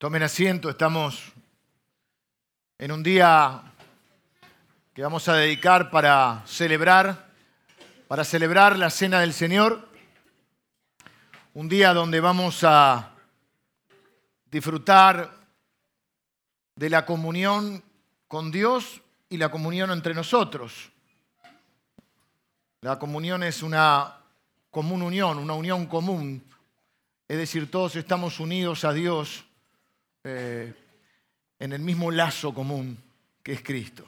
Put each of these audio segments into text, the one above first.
Tomen asiento, estamos en un día que vamos a dedicar para celebrar, para celebrar la cena del Señor. Un día donde vamos a disfrutar de la comunión con Dios y la comunión entre nosotros. La comunión es una común unión, una unión común. Es decir, todos estamos unidos a Dios eh, en el mismo lazo común que es Cristo.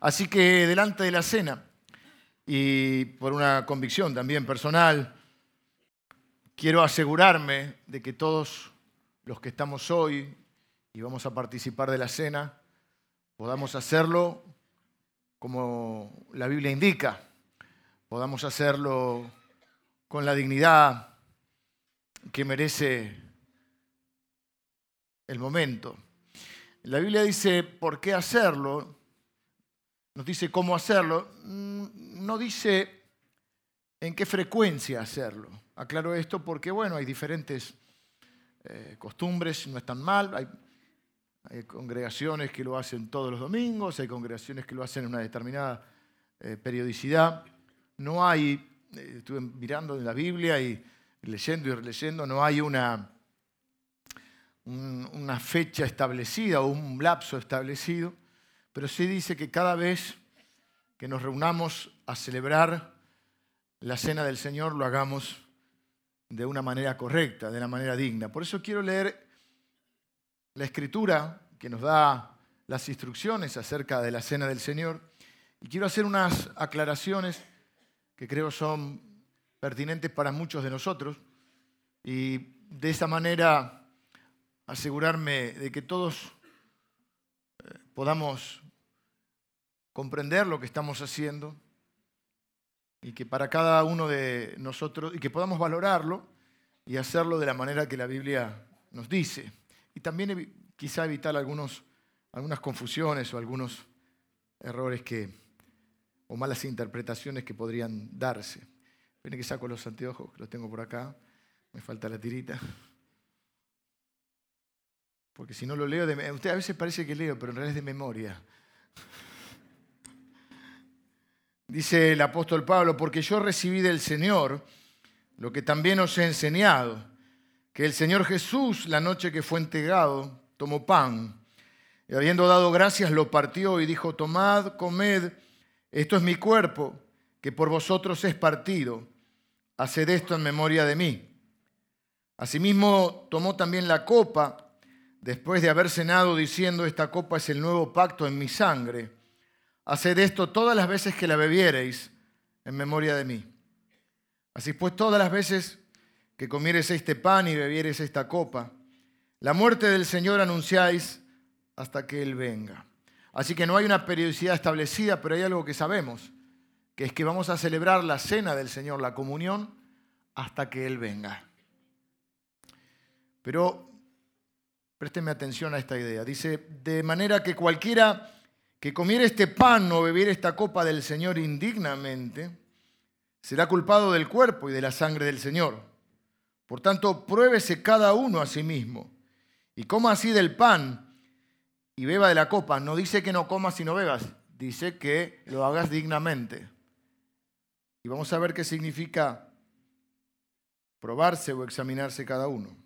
Así que delante de la cena, y por una convicción también personal, quiero asegurarme de que todos los que estamos hoy y vamos a participar de la cena, podamos hacerlo como la Biblia indica, podamos hacerlo con la dignidad que merece el momento. La Biblia dice por qué hacerlo, nos dice cómo hacerlo, mm, no dice en qué frecuencia hacerlo. Aclaro esto porque, bueno, hay diferentes eh, costumbres, no es tan mal, hay, congregaciones que lo hacen todos los domingos, hay congregaciones que lo hacen en una determinada eh, periodicidad. No hay, eh, estuve mirando en la Biblia y leyendo y releyendo, no hay una, una fecha establecida o un lapso establecido, pero sí dice que cada vez que nos reunamos a celebrar la cena del Señor lo hagamos de una manera correcta, de una manera digna. Por eso quiero leer la escritura que nos da las instrucciones acerca de la cena del Señor y quiero hacer unas aclaraciones que creo son pertinentes para muchos de nosotros y de esa manera asegurarme de que todos eh, podamos comprender lo que estamos haciendo y que para cada uno de nosotros, y que podamos valorarlo y hacerlo de la manera que la Biblia nos dice. Y también quizá evitar algunos, algunas confusiones o algunos errores que, o malas interpretaciones que podrían darse. Ven que saco los anteojos, que los tengo por acá, me falta la tirita. Porque si no lo leo, de, usted a veces parece que leo, pero en realidad es de memoria. Dice el apóstol Pablo, porque yo recibí del Señor lo que también os he enseñado, que el Señor Jesús, la noche que fue entregado, tomó pan, y habiendo dado gracias, lo partió y dijo, tomad, comed, esto es mi cuerpo, que por vosotros es partido, haced esto en memoria de mí. Asimismo, tomó también la copa, después de haber cenado diciendo, esta copa es el nuevo pacto en mi sangre, haced esto todas las veces que la bebiereis en memoria de mí. Así pues, todas las veces que comiereis este pan y bebiereis esta copa, la muerte del Señor anunciáis hasta que Él venga. Así que no hay una periodicidad establecida, pero hay algo que sabemos, que es que vamos a celebrar la cena del Señor, la comunión, hasta que Él venga. Pero Présteme atención a esta idea. Dice, de manera que cualquiera que comiera este pan o bebiera esta copa del Señor indignamente, será culpado del cuerpo y de la sangre del Señor. Por tanto, pruébese cada uno a sí mismo y coma así del pan y beba de la copa. No dice que no comas y no bebas, dice que lo hagas dignamente. Y vamos a ver qué significa probarse o examinarse cada uno.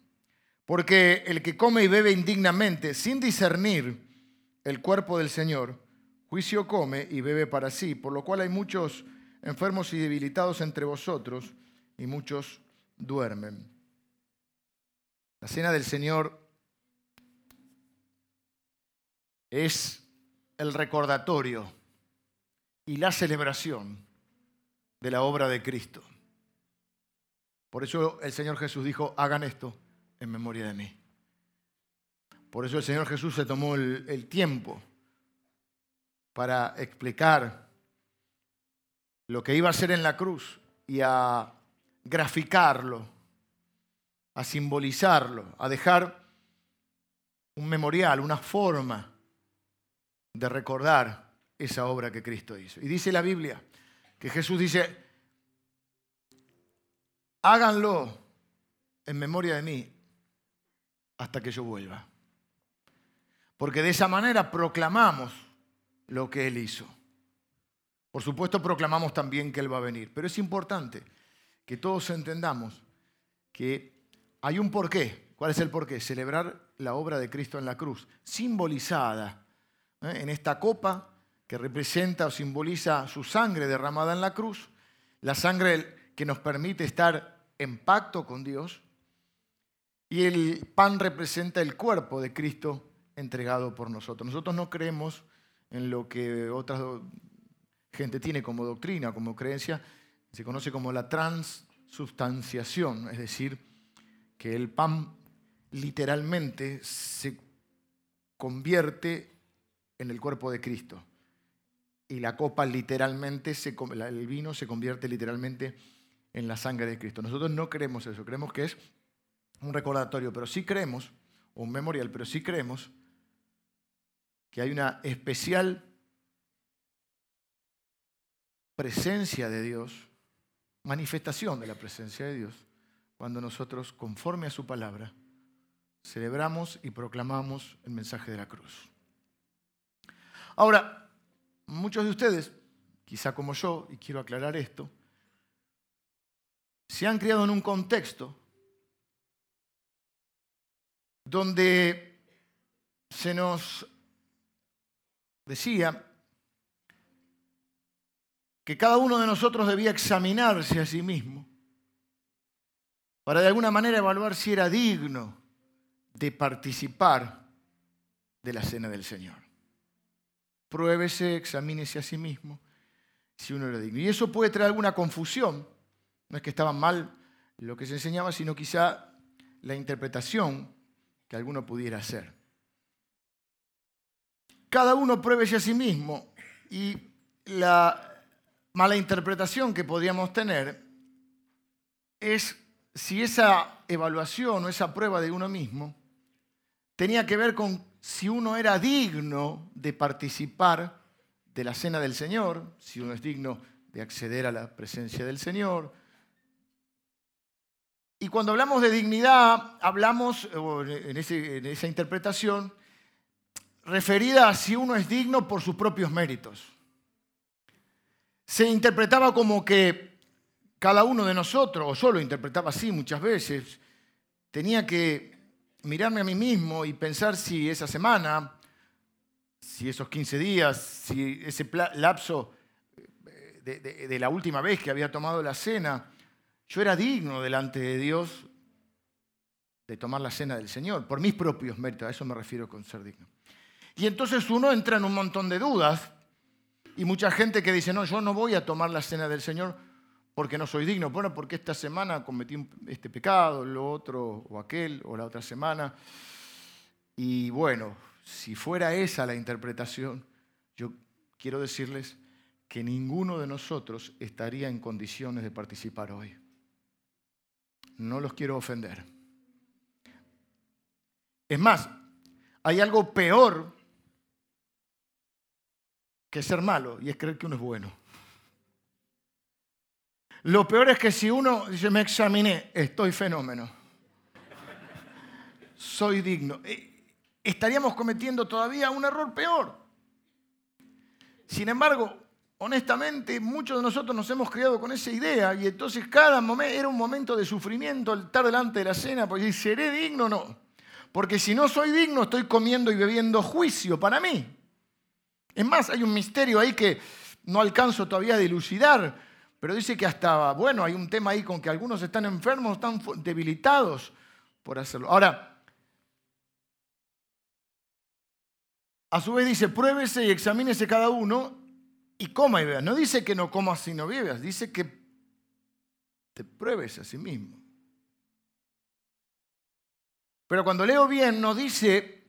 Porque el que come y bebe indignamente, sin discernir el cuerpo del Señor, juicio come y bebe para sí, por lo cual hay muchos enfermos y debilitados entre vosotros, y muchos duermen. La cena del Señor es el recordatorio y la celebración de la obra de Cristo. Por eso el Señor Jesús dijo, hagan esto en memoria de mí. Por eso el Señor Jesús se tomó el, tiempo para explicar lo que iba a hacer en la cruz y a graficarlo, a simbolizarlo, a dejar un memorial, una forma de recordar esa obra que Cristo hizo. Y dice la Biblia que Jesús dice, háganlo en memoria de mí hasta que yo vuelva. porque de esa manera proclamamos lo que Él hizo. Por supuesto, proclamamos también que Él va a venir, pero es importante que todos entendamos que hay un porqué. ¿Cuál es el porqué? Celebrar la obra de Cristo en la cruz, simbolizada ¿eh? en esta copa que representa o simboliza su sangre derramada en la cruz, la sangre que nos permite estar en pacto con Dios, y el pan representa el cuerpo de Cristo entregado por nosotros. Nosotros no creemos en lo que otra gente tiene como doctrina, como creencia, se conoce como la transubstanciación, es decir, que el pan literalmente se convierte en el cuerpo de Cristo y la copa literalmente, el vino se convierte literalmente en la sangre de Cristo. Nosotros no creemos eso, creemos que es un recordatorio, pero sí creemos, o un memorial, pero sí creemos que hay una especial presencia de Dios, manifestación de la presencia de Dios, cuando nosotros, conforme a su palabra, celebramos y proclamamos el mensaje de la cruz. Ahora, muchos de ustedes, quizá como yo, y quiero aclarar esto, se han criado en un contexto donde se nos decía que cada uno de nosotros debía examinarse a sí mismo para de alguna manera evaluar si era digno de participar de la cena del Señor. Pruébese, examínese a sí mismo si uno era digno. Y eso puede traer alguna confusión. No es que estaba mal lo que se enseñaba, sino quizá la interpretación que alguno pudiera hacer. Cada uno pruébese a sí mismo y la mala interpretación que podríamos tener es si esa evaluación o esa prueba de uno mismo tenía que ver con si uno era digno de participar de la cena del Señor, si uno es digno de acceder a la presencia del Señor. Y cuando hablamos de dignidad, hablamos en, en esa interpretación referida a si uno es digno por sus propios méritos. Se interpretaba como que cada uno de nosotros, o yo lo interpretaba así muchas veces, tenía que mirarme a mí mismo y pensar si esa semana, si esos 15 días, si ese lapso eh, de, la última vez que había tomado la cena, yo era digno delante de Dios de tomar la cena del Señor, por mis propios méritos, a eso me refiero con ser digno. Y entonces uno entra en un montón de dudas y mucha gente que dice, no, yo no voy a tomar la cena del Señor porque no soy digno. Bueno, porque esta semana cometí este pecado, lo otro, o aquel, o la otra semana. Y bueno, si fuera esa la interpretación, yo quiero decirles que ninguno de nosotros estaría en condiciones de participar hoy. No los quiero ofender. Es más, hay algo peor que ser malo, y es creer que uno es bueno. Lo peor es que si uno dice, me examiné, estoy fenómeno, soy digno, eh, estaríamos cometiendo todavía un error peor. Sin embargo, honestamente, muchos de nosotros nos hemos criado con esa idea y entonces cada momento era un momento de sufrimiento el estar delante de la cena, porque ¿seré digno o no? Porque si no soy digno, estoy comiendo y bebiendo juicio para mí. Es más, hay un misterio ahí que no alcanzo todavía a dilucidar, pero dice que hasta, bueno, hay un tema ahí con que algunos están enfermos, están debilitados por hacerlo. Ahora, a su vez dice, pruébese y examínese cada uno y coma y vea. No dice que no comas si no bebas, dice que te pruebes a sí mismo. Pero cuando leo bien, no dice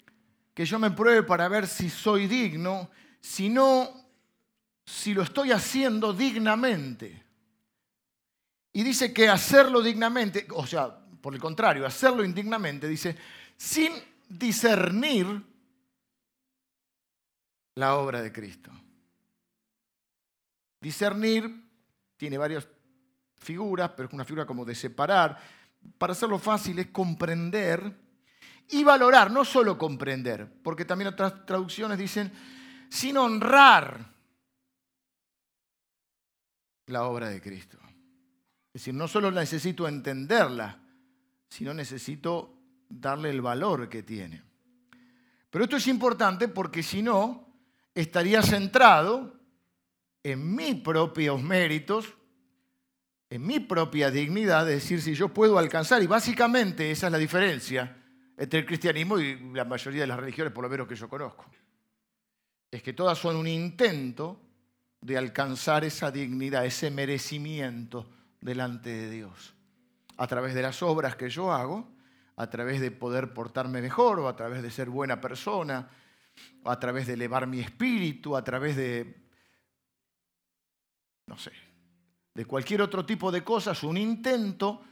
que yo me pruebe para ver si soy digno, sino si lo estoy haciendo dignamente. Y dice que hacerlo dignamente, o sea, por el contrario, hacerlo indignamente, dice, sin discernir la obra de Cristo. Discernir tiene varias figuras, pero es una figura como de separar. Para hacerlo fácil es comprender y valorar, no solo comprender, porque también otras traducciones dicen, sin honrar la obra de Cristo. Es decir, no solo necesito entenderla, sino necesito darle el valor que tiene. Pero esto es importante porque si no, estaría centrado en mis propios méritos, en mi propia dignidad, es decir, si yo puedo alcanzar, y básicamente esa es la diferencia entre el cristianismo y la mayoría de las religiones, por lo menos que yo conozco, es que todas son un intento de alcanzar esa dignidad, ese merecimiento delante de Dios, a través de las obras que yo hago, a través de poder portarme mejor o a través de ser buena persona, o a través de elevar mi espíritu, a través de, no sé, de cualquier otro tipo de cosas, un intento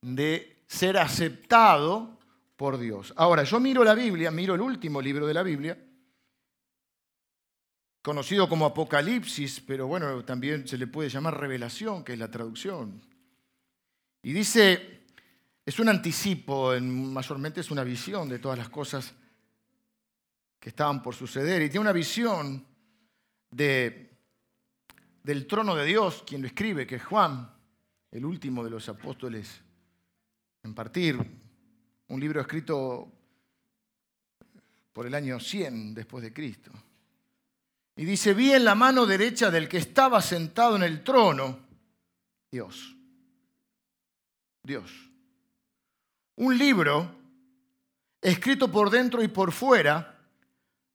de ser aceptado por Dios. Ahora, yo miro la Biblia, miro el último libro de la Biblia, conocido como Apocalipsis, pero bueno, también se le puede llamar revelación, que es la traducción. Y dice, es un anticipo, mayormente es una visión de todas las cosas que estaban por suceder, y tiene una visión de, del trono de Dios, quien lo escribe, que es Juan, el último de los apóstoles en partir, un libro escrito por el año 100 después de Cristo. Y dice, vi en la mano derecha del que estaba sentado en el trono, Dios. Dios. Un libro escrito por dentro y por fuera,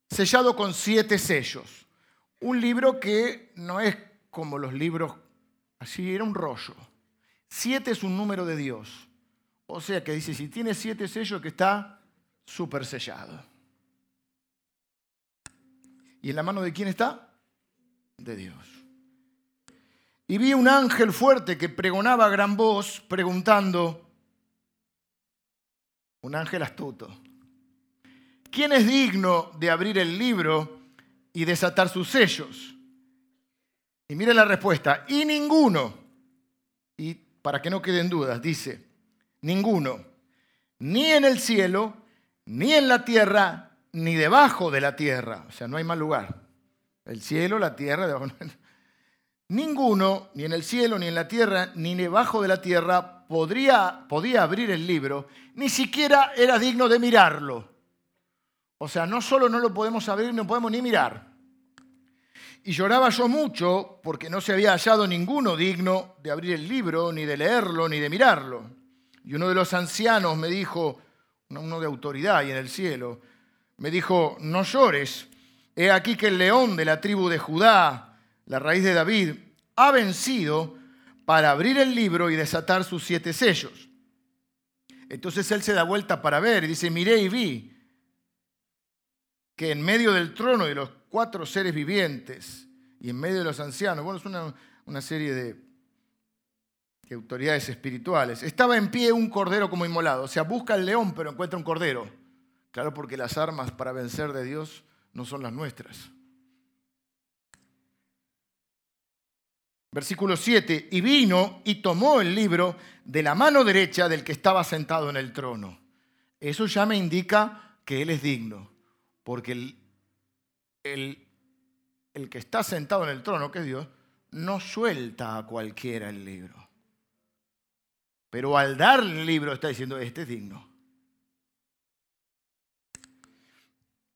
sellado con siete sellos. Un libro que no es como los libros, así era un rollo. Siete es un número de Dios. O sea que dice, si tiene siete sellos, que está súper sellado. ¿Y en la mano de quién está? De Dios. Y vi un ángel fuerte que pregonaba a gran voz, preguntando, un ángel astuto, ¿quién es digno de abrir el libro y desatar sus sellos? Y mire la respuesta, y ninguno, y para que no queden dudas, dice, ninguno, ni en el cielo, ni en la tierra, ni debajo de la tierra, o sea, no hay más lugar. El cielo, la tierra, debajo. Ninguno, ni en el cielo, ni en la tierra, ni debajo de la tierra, podría, podía abrir el libro, ni siquiera era digno de mirarlo. O sea, no solo no lo podemos abrir, no podemos ni mirar. Y lloraba yo mucho porque no se había hallado ninguno digno de abrir el libro, ni de leerlo, ni de mirarlo. Y uno de los ancianos me dijo, uno de autoridad y en el cielo, me dijo, no llores, he aquí que el león de la tribu de Judá, la raíz de David, ha vencido para abrir el libro y desatar sus siete sellos. Entonces él se da vuelta para ver y dice, miré y vi que en medio del trono de los cuatro seres vivientes y en medio de los ancianos, bueno, es una, una serie de, de autoridades espirituales, estaba en pie un cordero como inmolado. O sea, busca el león pero encuentra un cordero. Claro, porque las armas para vencer de Dios no son las nuestras. Versículo 7, y vino y tomó el libro de la mano derecha del que estaba sentado en el trono. Eso ya me indica que Él es digno, porque el, el, que está sentado en el trono, que es Dios, no suelta a cualquiera el libro. Pero al darle el libro está diciendo, este es digno.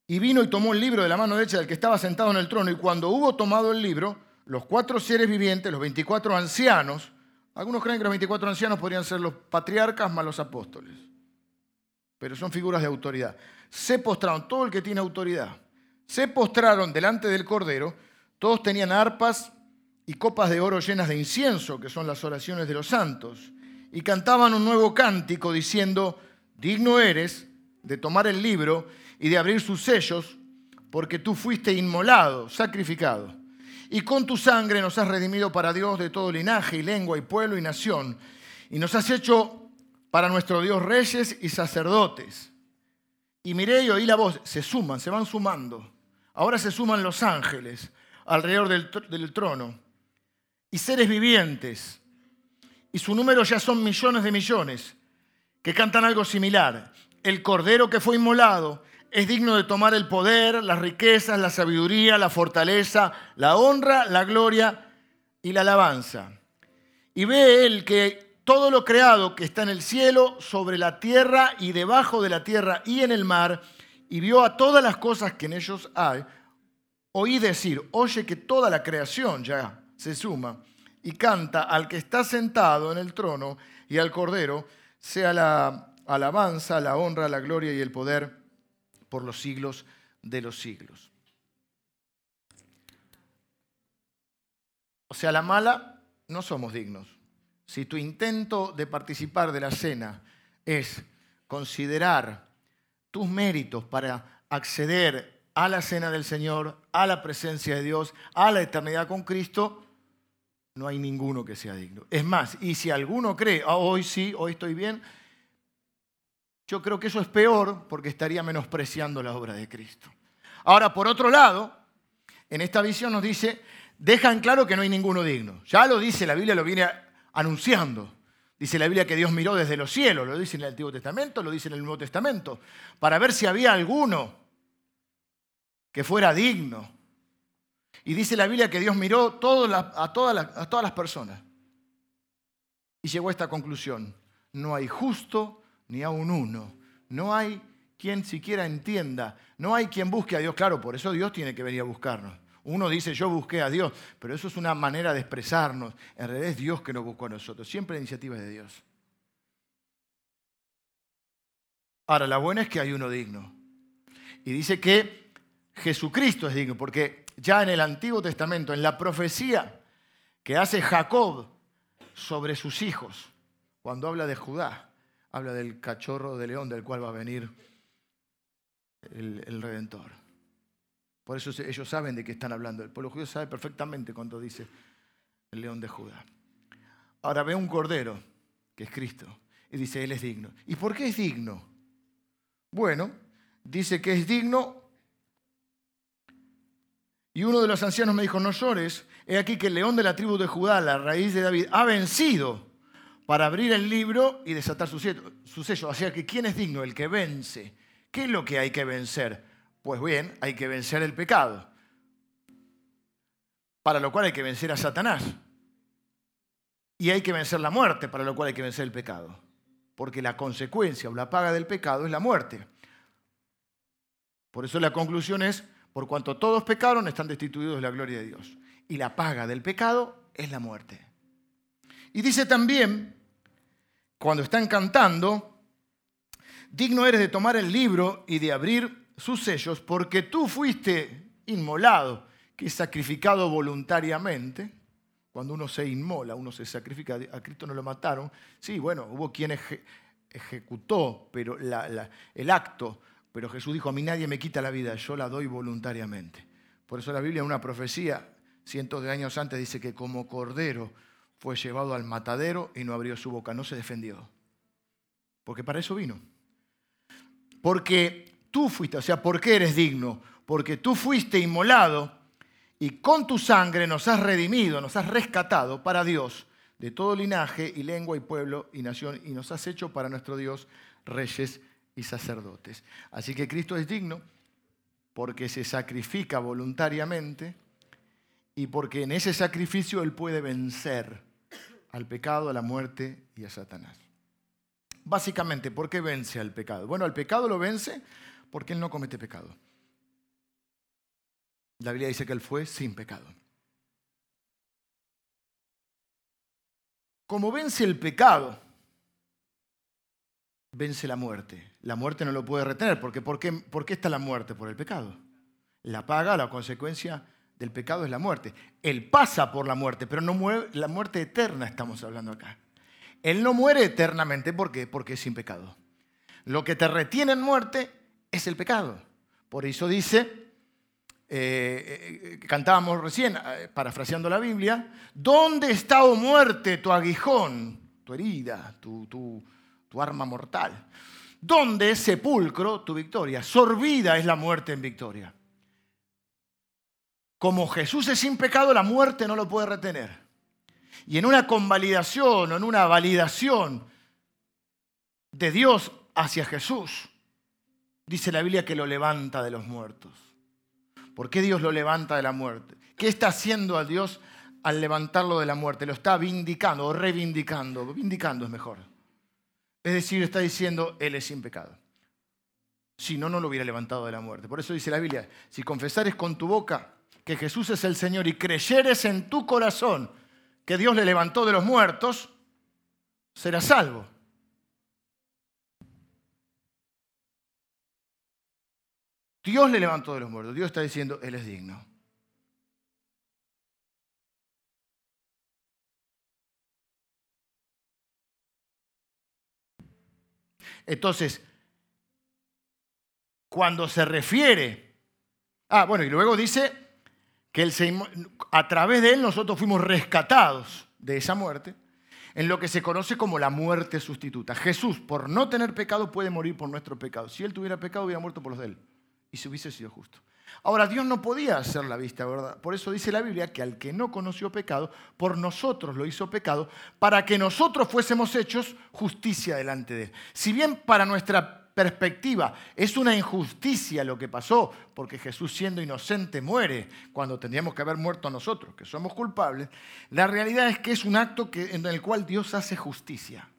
Y vino y tomó el libro de la mano derecha del que estaba sentado en el trono. Y cuando hubo tomado el libro, los cuatro seres vivientes, los 24 ancianos, algunos creen que los 24 ancianos podrían ser los patriarcas más los apóstoles, pero son figuras de autoridad. Se postraron, todo el que tiene autoridad, se postraron delante del Cordero, todos tenían arpas y copas de oro llenas de incienso, que son las oraciones de los santos, y cantaban un nuevo cántico diciendo, digno eres de tomar el libro y de abrir sus sellos, porque tú fuiste inmolado, sacrificado. Y con tu sangre nos has redimido para Dios de todo linaje y lengua y pueblo y nación. Y nos has hecho para nuestro Dios reyes y sacerdotes. Y miré y oí la voz, se suman, se van sumando. Ahora se suman los ángeles alrededor del, trono y seres vivientes. Y su número ya son millones de millones que cantan algo similar el cordero que fue inmolado es digno de tomar el poder, las riquezas, la sabiduría, la fortaleza, la honra, la gloria y la alabanza. Y ve él que todo lo creado que está en el cielo, sobre la tierra y debajo de la tierra y en el mar, y vio a todas las cosas que en ellos hay, oí decir, oye que toda la creación ya se suma y canta al que está sentado en el trono y al cordero, sea la alabanza, la honra, la gloria y el poder por los siglos de los siglos. O sea, la mala, no somos dignos. Si tu intento de participar de la cena es considerar tus méritos para acceder a la cena del Señor, a la presencia de Dios, a la eternidad con Cristo, no hay ninguno que sea digno. Es más, y si alguno cree, ah, hoy sí, hoy estoy bien, yo creo que eso es peor porque estaría menospreciando la obra de Cristo. Ahora, por otro lado, en esta visión nos dice, dejan claro que no hay ninguno digno. Ya lo dice la Biblia, lo viene anunciando. Dice la Biblia que Dios miró desde los cielos, lo dice en el Antiguo Testamento, lo dice en el Nuevo Testamento, para ver si había alguno que fuera digno. Y dice la Biblia que Dios miró a, todas las personas y llegó a esta conclusión. No hay justo ni aún uno. No hay quien siquiera entienda, no hay quien busque a Dios. Claro, por eso Dios tiene que venir a buscarnos. Uno dice, yo busqué a Dios, pero eso es una manera de expresarnos. En realidad es Dios que nos buscó a nosotros, siempre iniciativa de Dios. Ahora, la buena es que hay uno digno. Y dice que Jesucristo es digno, porque ya en el Antiguo Testamento, en la profecía que hace Jacob sobre sus hijos, cuando habla de Judá, habla del cachorro de león del cual va a venir el, Redentor. Por eso ellos saben de qué están hablando. El pueblo judío sabe perfectamente cuando dice el león de Judá. Ahora ve un cordero, que es Cristo, y dice, Él es digno. ¿Y por qué es digno? Bueno, dice que es digno. Y uno de los ancianos me dijo, no llores, he aquí que el león de la tribu de Judá, la raíz de David, ha vencido para abrir el libro y desatar su sello. O sea que ¿quién es digno? El que vence. ¿Qué es lo que hay que vencer? Pues bien, hay que vencer el pecado. Para lo cual hay que vencer a Satanás. Y hay que vencer la muerte, para lo cual hay que vencer el pecado. Porque la consecuencia o la paga del pecado es la muerte. Por eso la conclusión es, por cuanto todos pecaron, están destituidos de la gloria de Dios. Y la paga del pecado es la muerte. Y dice también, cuando están cantando, digno eres de tomar el libro y de abrir sus sellos, porque tú fuiste inmolado, que es sacrificado voluntariamente. Cuando uno se inmola, uno se sacrifica, a Cristo no lo mataron. Sí, bueno, hubo quien ejecutó pero el acto, pero Jesús dijo, a mí nadie me quita la vida, yo la doy voluntariamente. Por eso la Biblia, en una profecía, cientos de años antes, dice que como cordero fue llevado al matadero y no abrió su boca, no se defendió. Porque para eso vino. Porque tú fuiste, o sea, ¿por qué eres digno? Porque tú fuiste inmolado y con tu sangre nos has redimido, nos has rescatado para Dios de todo linaje y lengua y pueblo y nación y nos has hecho para nuestro Dios reyes y sacerdotes. Así que Cristo es digno porque se sacrifica voluntariamente y porque en ese sacrificio Él puede vencer al pecado, a la muerte y a Satanás. Básicamente, ¿por qué vence al pecado? Bueno, al pecado lo vence porque Él no comete pecado. La Biblia dice que Él fue sin pecado. Como vence el pecado, vence la muerte. La muerte no lo puede retener, porque ¿por qué, ¿por qué está la muerte? Por el pecado. La paga, la consecuencia del pecado es la muerte. Él pasa por la muerte, pero no muere, la muerte eterna estamos hablando acá. Él no muere eternamente, ¿por qué? Porque es sin pecado. Lo que te retiene en muerte es el pecado. Por eso dice, eh, eh, cantábamos recién, eh, parafraseando la Biblia, ¿dónde está, oh muerte, tu aguijón, tu herida, tu, tu arma mortal? ¿Dónde es sepulcro tu victoria? Sorbida es la muerte en victoria. Como Jesús es sin pecado, la muerte no lo puede retener. Y en una convalidación o en una validación de Dios hacia Jesús, dice la Biblia que lo levanta de los muertos. ¿Por qué Dios lo levanta de la muerte? ¿Qué está haciendo a Dios al levantarlo de la muerte? Lo está vindicando o reivindicando. Vindicando es mejor. Es decir, está diciendo, Él es sin pecado. Si no, no lo hubiera levantado de la muerte. Por eso dice la Biblia, si confesares con tu boca que Jesús es el Señor y creyeres en tu corazón que Dios le levantó de los muertos, serás salvo. Dios le levantó de los muertos. Dios está diciendo, Él es digno. Entonces, cuando se refiere, ah, bueno, y luego dice que a través de Él nosotros fuimos rescatados de esa muerte, en lo que se conoce como la muerte sustituta. Jesús, por no tener pecado, puede morir por nuestro pecado. Si Él tuviera pecado, hubiera muerto por los de Él y se hubiese sido justo. Ahora, Dios no podía hacer la vista, ¿verdad? Por eso dice la Biblia que al que no conoció pecado, por nosotros lo hizo pecado, para que nosotros fuésemos hechos justicia delante de Él. Si bien para nuestra perspectiva es una injusticia lo que pasó, porque Jesús siendo inocente muere cuando tendríamos que haber muerto nosotros, que somos culpables, la realidad es que es un acto en el cual Dios hace justicia.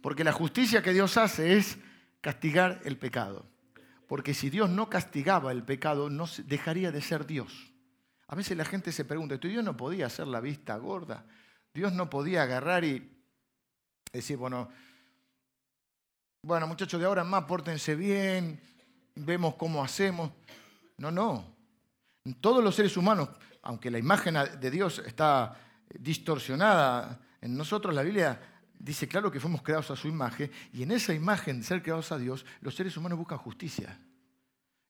Porque la justicia que Dios hace es castigar el pecado. Porque si Dios no castigaba el pecado, no dejaría de ser Dios. A veces la gente se pregunta, Dios no podía hacer la vista gorda? Dios no podía agarrar y decir, bueno, bueno, muchachos, de ahora más, pórtense bien, vemos cómo hacemos. No, no. Todos los seres humanos, aunque la imagen de Dios está distorsionada en nosotros, la Biblia dice claro que fuimos creados a su imagen y en esa imagen de ser creados a Dios, los seres humanos buscan justicia.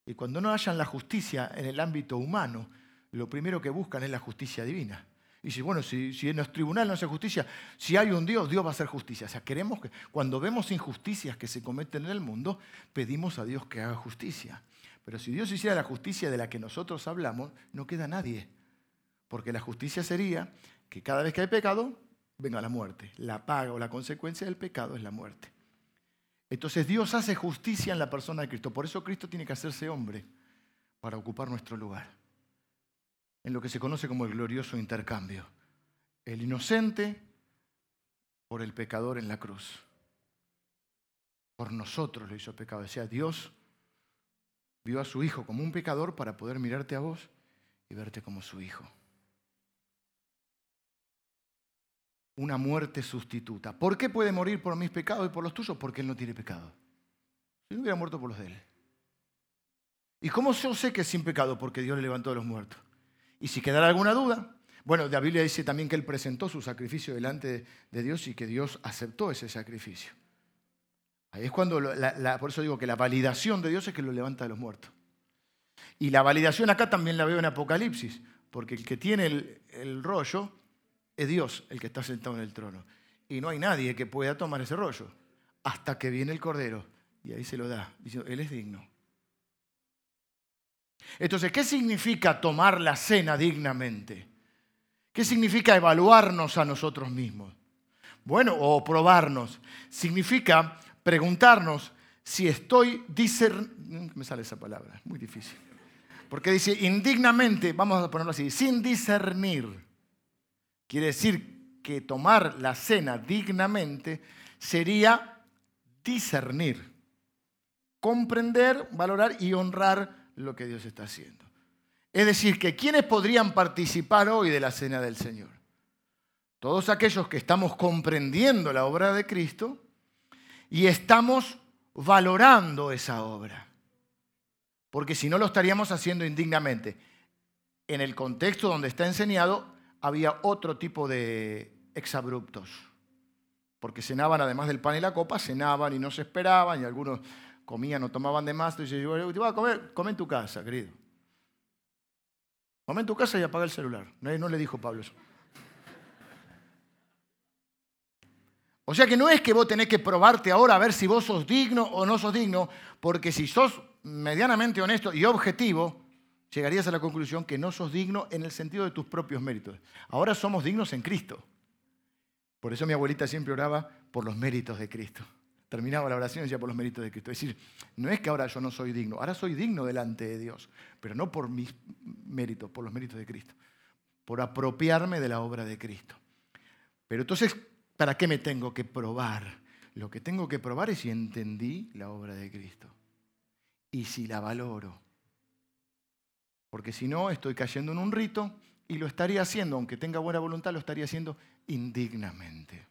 Y cuando no hayan la justicia en el ámbito humano, lo primero que buscan es la justicia divina. Y si, bueno, si, si en los tribunales no hace justicia, si hay un Dios, Dios va a hacer justicia. O sea, queremos que, cuando vemos injusticias que se cometen en el mundo, pedimos a Dios que haga justicia. Pero si Dios hiciera la justicia de la que nosotros hablamos, no queda nadie. Porque la justicia sería que cada vez que hay pecado, venga la muerte. La paga o la consecuencia del pecado es la muerte. Entonces Dios hace justicia en la persona de Cristo. Por eso Cristo tiene que hacerse hombre para ocupar nuestro lugar. En lo que se conoce como el glorioso intercambio. El inocente por el pecador en la cruz. Por nosotros lo hizo pecado. Decía, Dios vio a su hijo como un pecador para poder mirarte a vos y verte como su hijo. Una muerte sustituta. ¿Por qué puede morir por mis pecados y por los tuyos? Porque Él no tiene pecado. Si no hubiera muerto por los de Él. ¿Y cómo yo sé que es sin pecado? Porque Dios le levantó de los muertos. Y si quedara alguna duda, bueno, la Biblia dice también que Él presentó su sacrificio delante de Dios y que Dios aceptó ese sacrificio. Ahí es cuando, por eso digo que la validación de Dios es que lo levanta de los muertos. Y la validación acá también la veo en Apocalipsis, porque el que tiene el, el rollo es Dios el que está sentado en el trono. Y no hay nadie que pueda tomar ese rollo hasta que viene el Cordero y ahí se lo da, diciendo, Él es digno. Entonces, ¿qué significa tomar la cena dignamente? ¿Qué significa evaluarnos a nosotros mismos? Bueno, o probarnos. Significa preguntarnos si estoy discerniendo. Me sale esa palabra, es muy difícil. Porque dice indignamente, vamos a ponerlo así, sin discernir. Quiere decir que tomar la cena dignamente sería discernir, comprender, valorar y honrar lo que Dios está haciendo. Es decir, que ¿quiénes podrían participar hoy de la cena del Señor? Todos aquellos que estamos comprendiendo la obra de Cristo y estamos valorando esa obra. Porque si no lo estaríamos haciendo indignamente. En el contexto donde está enseñado, había otro tipo de exabruptos, porque cenaban además del pan y la copa, cenaban y no se esperaban, y algunos comían o tomaban de más, y yo, te voy a comer, come en tu casa, querido. Come en tu casa y apaga el celular. No, no le dijo Pablo eso. O sea que no es que vos tenés que probarte ahora a ver si vos sos digno o no sos digno, porque si sos medianamente honesto y objetivo, llegarías a la conclusión que no sos digno en el sentido de tus propios méritos. Ahora somos dignos en Cristo. Por eso mi abuelita siempre oraba por los méritos de Cristo. terminaba la oración y decía por los méritos de Cristo. Es decir, no es que ahora yo no soy digno, ahora soy digno delante de Dios, pero no por mis méritos, por los méritos de Cristo, por apropiarme de la obra de Cristo. Pero entonces, ¿para qué me tengo que probar? Lo que tengo que probar es si entendí la obra de Cristo y si la valoro. Porque si no, estoy cayendo en un rito y lo estaría haciendo, aunque tenga buena voluntad, lo estaría haciendo indignamente.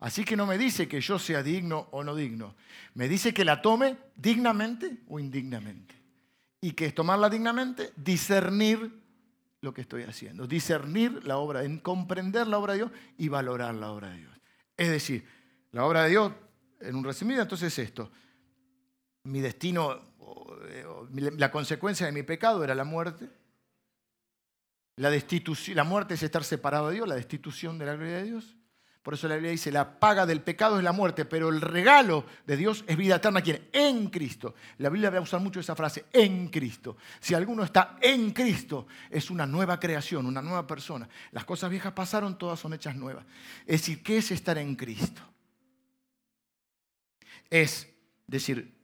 Así que no me dice que yo sea digno o no digno. Me dice que la tome dignamente o indignamente. Y que es tomarla dignamente, discernir lo que estoy haciendo. Discernir la obra, en comprender la obra de Dios y valorar la obra de Dios. Es decir, la obra de Dios, en un resumido, entonces esto. Mi destino, eh, la consecuencia de mi pecado era la muerte. La, destitución, la muerte es estar separado de Dios, la destitución de la gloria de Dios. Por eso la Biblia dice, la paga del pecado es la muerte, pero el regalo de Dios es vida eterna. ¿Quién? En Cristo. La Biblia va a usar mucho esa frase, en Cristo. Si alguno está en Cristo, es una nueva creación, una nueva persona. Las cosas viejas pasaron, todas son hechas nuevas. Es decir, ¿qué es estar en Cristo? Es decir,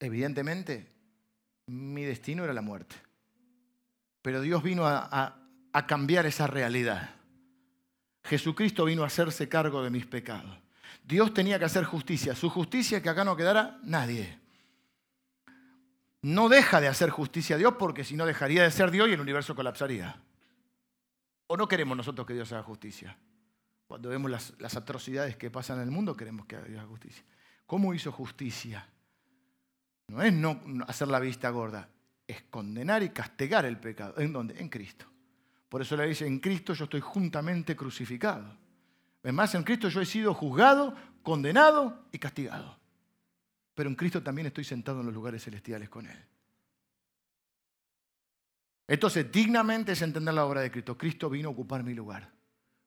evidentemente, mi destino era la muerte. Pero Dios vino a, a cambiar esa realidad. Jesucristo vino a hacerse cargo de mis pecados. Dios tenía que hacer justicia. Su justicia que acá no quedara nadie. No deja de hacer justicia a Dios porque si no dejaría de ser Dios y el universo colapsaría. ¿O no queremos nosotros que Dios haga justicia? Cuando vemos las, atrocidades que pasan en el mundo, queremos que Dios haga justicia. ¿Cómo hizo justicia? No es no hacer la vista gorda, es condenar y castigar el pecado. ¿En dónde? En Cristo. Por eso le dice, en Cristo yo estoy juntamente crucificado. Además, en Cristo yo he sido juzgado, condenado y castigado. Pero en Cristo también estoy sentado en los lugares celestiales con Él. Entonces, dignamente es entender la obra de Cristo. Cristo vino a ocupar mi lugar.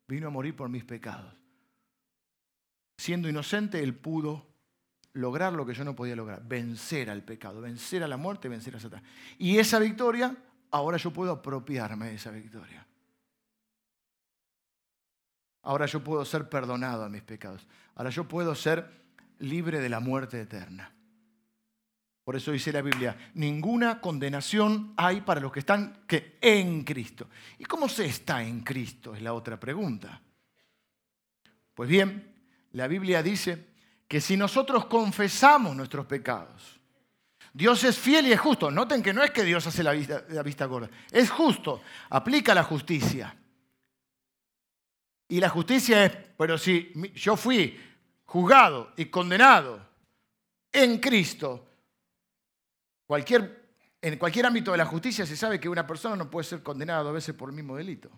Vino a morir por mis pecados. Siendo inocente, Él pudo lograr lo que yo no podía lograr. Vencer al pecado, vencer a la muerte, vencer a Satanás. Y esa victoria ahora yo puedo apropiarme de esa victoria. Ahora yo puedo ser perdonado a mis pecados. Ahora yo puedo ser libre de la muerte eterna. Por eso dice la Biblia, ninguna condenación hay para los que están que en Cristo. ¿Y cómo se está en Cristo? Es la otra pregunta. Pues bien, la Biblia dice que si nosotros confesamos nuestros pecados, Dios es fiel y es justo. Noten que no es que Dios hace la vista, la vista gorda. Es justo. Aplica la justicia. Y la justicia es, pero si yo fui juzgado y condenado en Cristo, cualquier, en cualquier ámbito de la justicia se sabe que una persona no puede ser condenada dos veces por el mismo delito.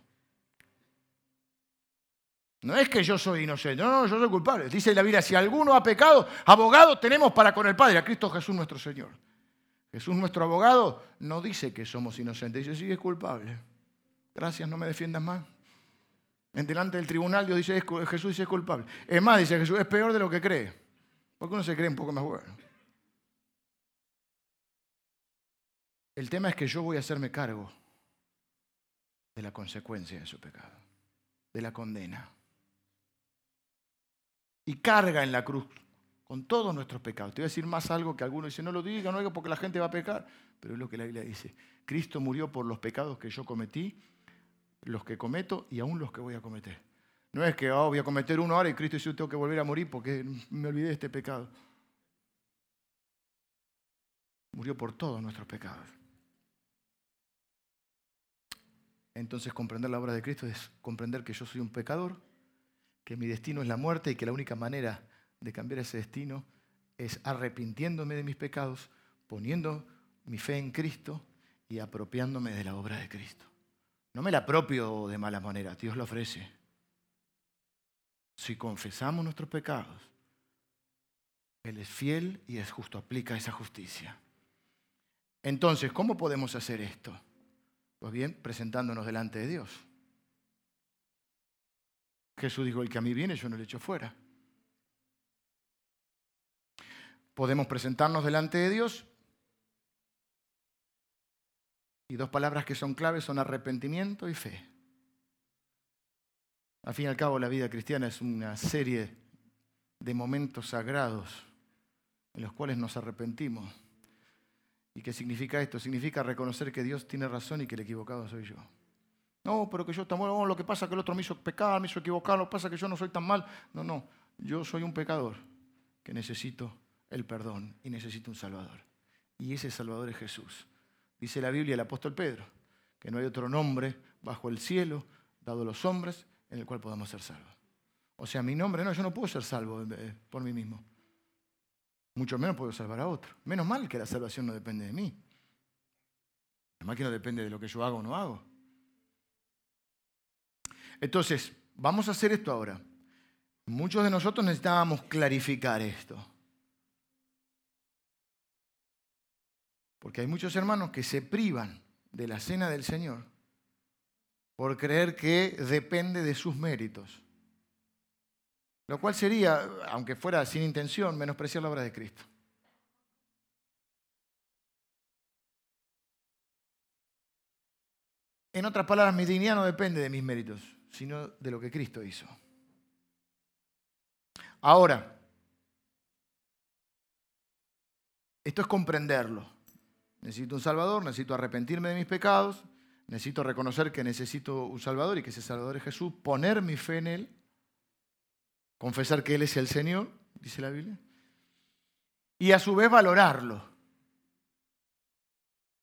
No es que yo soy inocente, no, no, yo soy culpable. Dice la Biblia, si alguno ha pecado, abogado tenemos para con el Padre, a Cristo Jesús nuestro Señor. Jesús nuestro abogado no dice que somos inocentes, dice, sí, es culpable. Gracias, no me defiendas más. En delante del tribunal Dios dice, Jesús dice es culpable. Es más, dice Jesús, es peor de lo que cree. Porque uno se cree un poco más bueno. El tema es que yo voy a hacerme cargo de la consecuencia de su pecado, de la condena y carga en la cruz con todos nuestros pecados. Te voy a decir más algo que algunos dicen, no lo diga, no diga porque la gente va a pecar, pero es lo que la Biblia dice. Cristo murió por los pecados que yo cometí, los que cometo y aún los que voy a cometer. No es que oh, voy a cometer uno ahora y Cristo dice, yo tengo que volver a morir porque me olvidé de este pecado. Murió por todos nuestros pecados. Entonces comprender la obra de Cristo es comprender que yo soy un pecador, que mi destino es la muerte y que la única manera de cambiar ese destino es arrepintiéndome de mis pecados, poniendo mi fe en Cristo y apropiándome de la obra de Cristo. No me la apropio de mala manera, Dios lo ofrece. Si confesamos nuestros pecados, Él es fiel y es justo, aplica esa justicia. Entonces, ¿cómo podemos hacer esto? Pues bien, presentándonos delante de Dios. Jesús dijo, el que a mí viene, yo no le echo fuera. Podemos presentarnos delante de Dios y dos palabras que son claves son arrepentimiento y fe. Al fin y al cabo, la vida cristiana es una serie de momentos sagrados en los cuales nos arrepentimos. ¿Y qué significa esto? Significa reconocer que Dios tiene razón y que el equivocado soy yo. No, pero que yo tan bueno, lo que pasa es que el otro me hizo pecar, me hizo equivocar, lo que pasa es que yo no soy tan mal. No, no, yo soy un pecador que necesito el perdón y necesito un Salvador. Y ese Salvador es Jesús. Dice la Biblia el apóstol Pedro, que no hay otro nombre bajo el cielo dado a los hombres en el cual podamos ser salvos. O sea, mi nombre, no, yo no puedo ser salvo eh, por mí mismo. Mucho menos puedo salvar a otro. Menos mal que la salvación no depende de mí. Además que no depende de lo que yo hago o no hago. Entonces, vamos a hacer esto ahora. Muchos de nosotros necesitábamos clarificar esto. Porque hay muchos hermanos que se privan de la cena del Señor por creer que depende de sus méritos. Lo cual sería, aunque fuera sin intención, menospreciar la obra de Cristo. En otras palabras, mi dignidad no depende de mis méritos, sino de lo que Cristo hizo. Ahora, esto es comprenderlo. Necesito un Salvador, necesito arrepentirme de mis pecados, necesito reconocer que necesito un Salvador y que ese Salvador es Jesús, poner mi fe en Él, confesar que Él es el Señor, dice la Biblia, y a su vez valorarlo.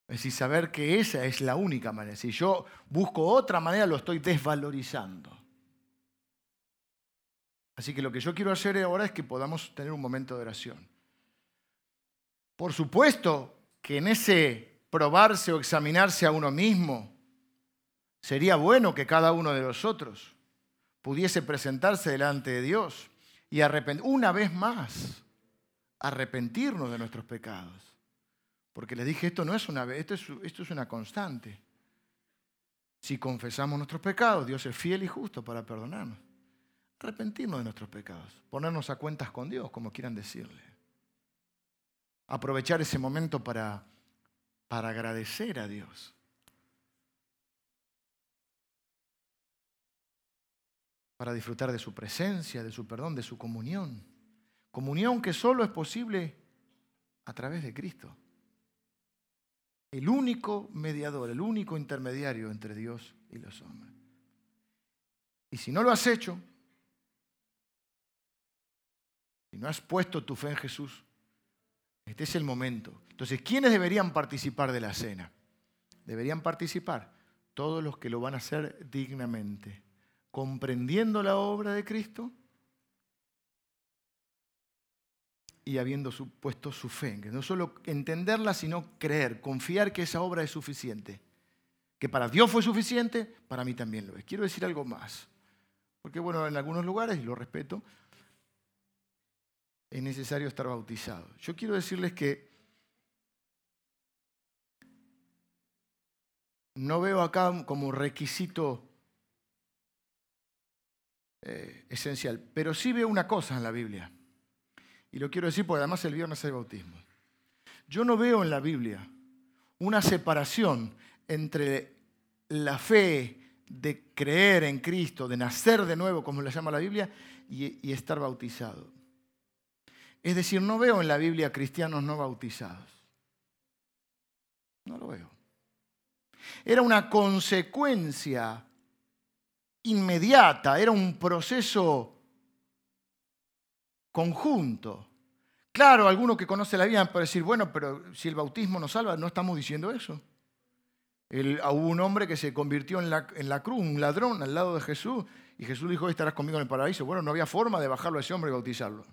Es decir, saber que esa es la única manera. Si yo busco otra manera, lo estoy desvalorizando. Así que lo que yo quiero hacer ahora es que podamos tener un momento de oración. Por supuesto que en ese probarse o examinarse a uno mismo, sería bueno que cada uno de nosotros pudiese presentarse delante de Dios y una vez más arrepentirnos de nuestros pecados. Porque les dije, esto no es una esto es, esto es una constante. Si confesamos nuestros pecados, Dios es fiel y justo para perdonarnos. Arrepentirnos de nuestros pecados, ponernos a cuentas con Dios, como quieran decirle. Aprovechar ese momento para, para agradecer a Dios. Para disfrutar de su presencia, de su perdón, de su comunión. Comunión que solo es posible a través de Cristo. El único mediador, el único intermediario entre Dios y los hombres. Y si no lo has hecho, si no has puesto tu fe en Jesús, este es el momento. Entonces, ¿quiénes deberían participar de la cena? Deberían participar todos los que lo van a hacer dignamente, comprendiendo la obra de Cristo y habiendo puesto su fe, que no solo entenderla, sino creer, confiar que esa obra es suficiente. Que para Dios fue suficiente, para mí también lo es. Quiero decir algo más, porque bueno, en algunos lugares, y lo respeto, es necesario estar bautizado. Yo quiero decirles que no veo acá como requisito eh, esencial, pero sí veo una cosa en la Biblia. Y lo quiero decir porque además el viernes hay bautismo. Yo no veo en la Biblia una separación entre la fe de creer en Cristo, de nacer de nuevo, como le llama la Biblia, y estar bautizado. Es decir, no veo en la Biblia cristianos no bautizados. No lo veo. Era una consecuencia inmediata, era un proceso conjunto. Claro, alguno que conoce la Biblia puede decir, bueno, pero si el bautismo nos salva, no estamos diciendo eso. hubo un hombre que se convirtió en la, en la, cruz, un ladrón al lado de Jesús, y Jesús dijo, estarás conmigo en el paraíso. Bueno, no había forma de bajarlo a ese hombre y bautizarlo.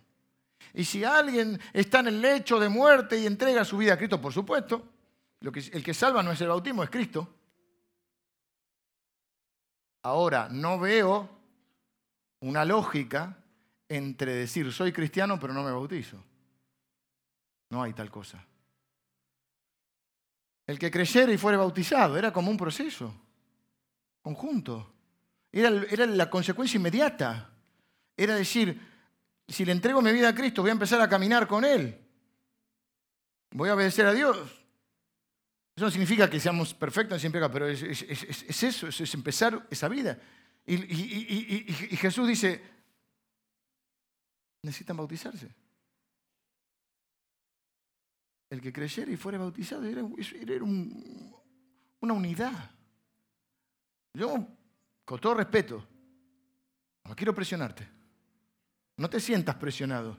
Y si alguien está en el lecho de muerte y entrega su vida a Cristo, por supuesto, el que salva no es el bautismo, es Cristo. Ahora, no veo una lógica entre decir soy cristiano pero no me bautizo. No hay tal cosa. El que creyera y fuera bautizado era como un proceso conjunto. Era, era la consecuencia inmediata. Era decir, si le entrego mi vida a Cristo, voy a empezar a caminar con Él. Voy a obedecer a Dios. Eso no significa que seamos perfectos sin pecado, pero es, eso, es, empezar esa vida. Y Jesús dice, necesitan bautizarse. El que creyera y fuera bautizado era, una unidad. Yo, con todo respeto, no quiero presionarte. No te sientas presionado.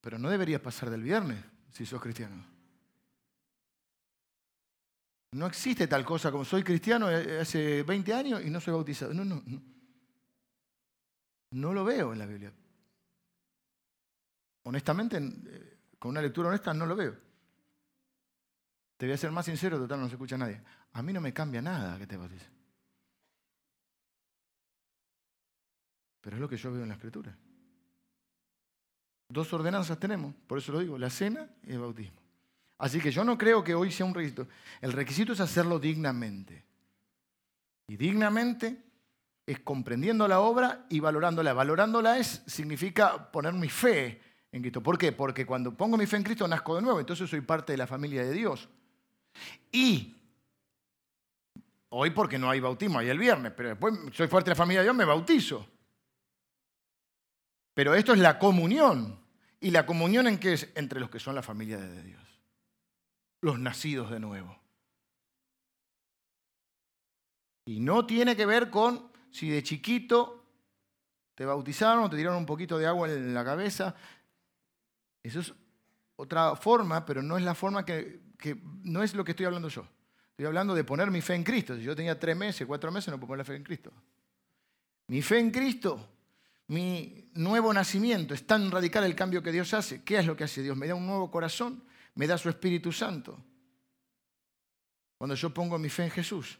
Pero no deberías pasar del viernes si sos cristiano. No existe tal cosa como soy cristiano hace 20 años y no soy bautizado. No, no, no. No lo veo en la Biblia. Honestamente, eh, con una lectura honesta no lo veo. Te voy a ser más sincero, total, no se escucha nadie. A mí no me cambia nada que te bautice. Pero es lo que yo veo en la escritura. Dos ordenanzas tenemos, por eso lo digo, la cena y el bautismo. Así que yo no creo que hoy sea un requisito. El requisito es hacerlo dignamente. Y dignamente es comprendiendo la obra y valorándola. Valorándola es, significa poner mi fe en Cristo. ¿Por qué? Porque cuando pongo mi fe en Cristo nazco de nuevo, entonces soy parte de la familia de Dios. Y hoy porque no hay bautismo, hay el viernes, pero después soy parte de la familia de Dios, me bautizo. Pero esto es la comunión. ¿Y la comunión en qué es? Entre los que son la familia de Dios. Los nacidos de nuevo. Y no tiene que ver con si de chiquito te bautizaron te tiraron un poquito de agua en la cabeza. Eso es otra forma, pero no es la forma que, no es lo que estoy hablando yo. Estoy hablando de poner mi fe en Cristo. Si yo tenía tres meses, cuatro meses, no puedo poner la fe en Cristo. Mi fe en Cristo mi nuevo nacimiento, es tan radical el cambio que Dios hace. ¿Qué es lo que hace Dios? Me da un nuevo corazón, me da su Espíritu Santo. Cuando yo pongo mi fe en Jesús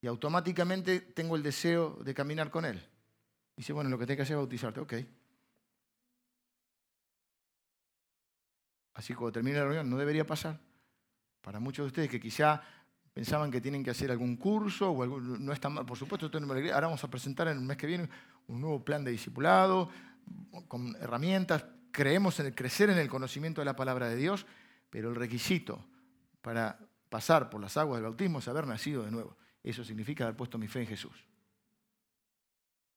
y automáticamente tengo el deseo de caminar con Él. Dice, bueno, lo que tengo que hacer es bautizarte, ok. Así cuando termine la reunión, no debería pasar. Para muchos de ustedes que quizá pensaban que tienen que hacer algún curso o no está mal, por supuesto, ahora vamos a presentar en el mes que viene un nuevo plan de discipulado con herramientas. Creemos en el crecer en el conocimiento de la palabra de Dios, pero el requisito para pasar por las aguas del bautismo es haber nacido de nuevo. Eso significa haber puesto mi fe en Jesús.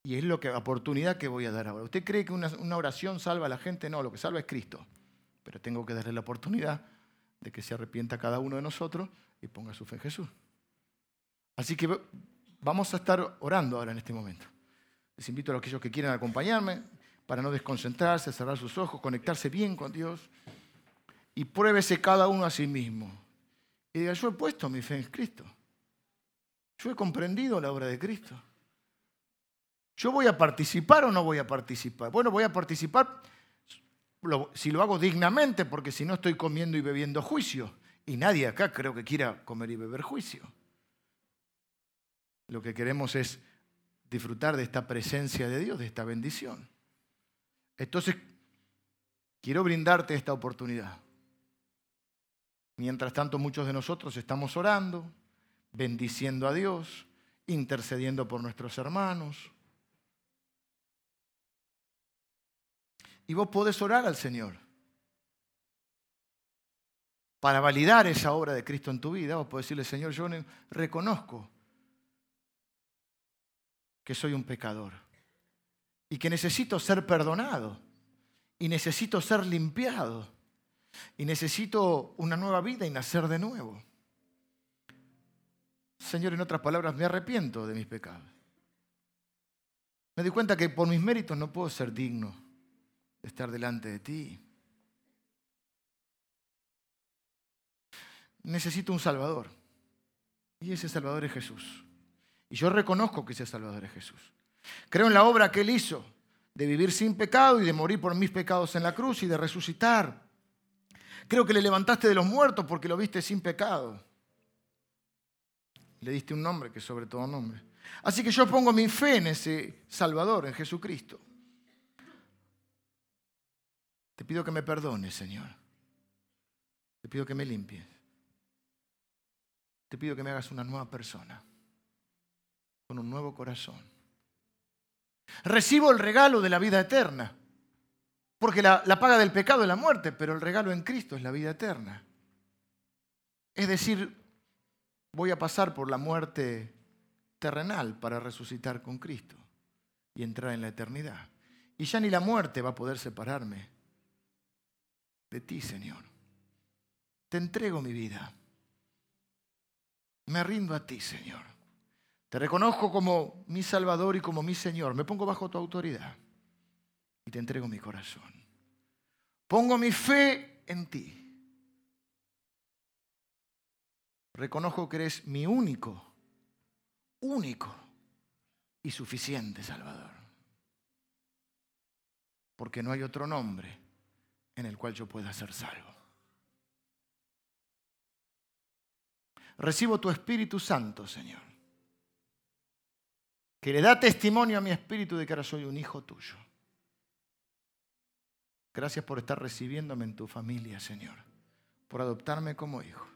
Y es lo que oportunidad que voy a dar ahora. ¿Usted cree que una oración salva a la gente? No, lo que salva es Cristo. Pero tengo que darle la oportunidad de que se arrepienta cada uno de nosotros y ponga su fe en Jesús. Así que vamos a estar orando ahora en este momento. Les invito a aquellos que quieran acompañarme para no desconcentrarse, cerrar sus ojos, conectarse bien con Dios y pruébese cada uno a sí mismo. Y diga, yo he puesto mi fe en Cristo. Yo he comprendido la obra de Cristo. ¿Yo voy a participar o no voy a participar? Bueno, voy a participar si lo hago dignamente, porque si no estoy comiendo y bebiendo juicio. Y nadie acá creo que quiera comer y beber juicio. Lo que queremos es disfrutar de esta presencia de Dios, de esta bendición. Entonces, quiero brindarte esta oportunidad. Mientras tanto, muchos de nosotros estamos orando, bendiciendo a Dios, intercediendo por nuestros hermanos. Y vos podés orar al Señor para validar esa obra de Cristo en tu vida, vos podés decirle, Señor, yo reconozco que soy un pecador y que necesito ser perdonado y necesito ser limpiado y necesito una nueva vida y nacer de nuevo. Señor, en otras palabras, me arrepiento de mis pecados. Me di cuenta que por mis méritos no puedo ser digno estar delante de ti. necesito un Salvador. Y ese Salvador es Jesús. Y yo reconozco que ese Salvador es Jesús. Creo en la obra que Él hizo de vivir sin pecado y de morir por mis pecados en la cruz y de resucitar. Creo que le levantaste de los muertos porque lo viste sin pecado. Le diste un nombre que es sobre todo nombre. Así que yo pongo mi fe en ese Salvador, en Jesucristo. Te pido que me perdones, Señor. Te pido que me limpies te pido que me hagas una nueva persona, con un nuevo corazón. Recibo el regalo de la vida eterna, porque la, paga del pecado es la muerte, pero el regalo en Cristo es la vida eterna. Es decir, voy a pasar por la muerte terrenal para resucitar con Cristo y entrar en la eternidad. Y ya ni la muerte va a poder separarme de ti, Señor. Te entrego mi vida. Me rindo a ti, Señor. Te reconozco como mi Salvador y como mi Señor. Me pongo bajo tu autoridad y te entrego mi corazón. Pongo mi fe en ti. Reconozco que eres mi único, único y suficiente Salvador. Porque no hay otro nombre en el cual yo pueda ser salvo. Recibo tu Espíritu Santo, Señor, que le da testimonio a mi espíritu de que ahora soy un hijo tuyo. Gracias por estar recibiéndome en tu familia, Señor, por adoptarme como hijo.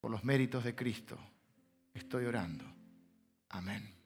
Por los méritos de Cristo estoy orando. Amén.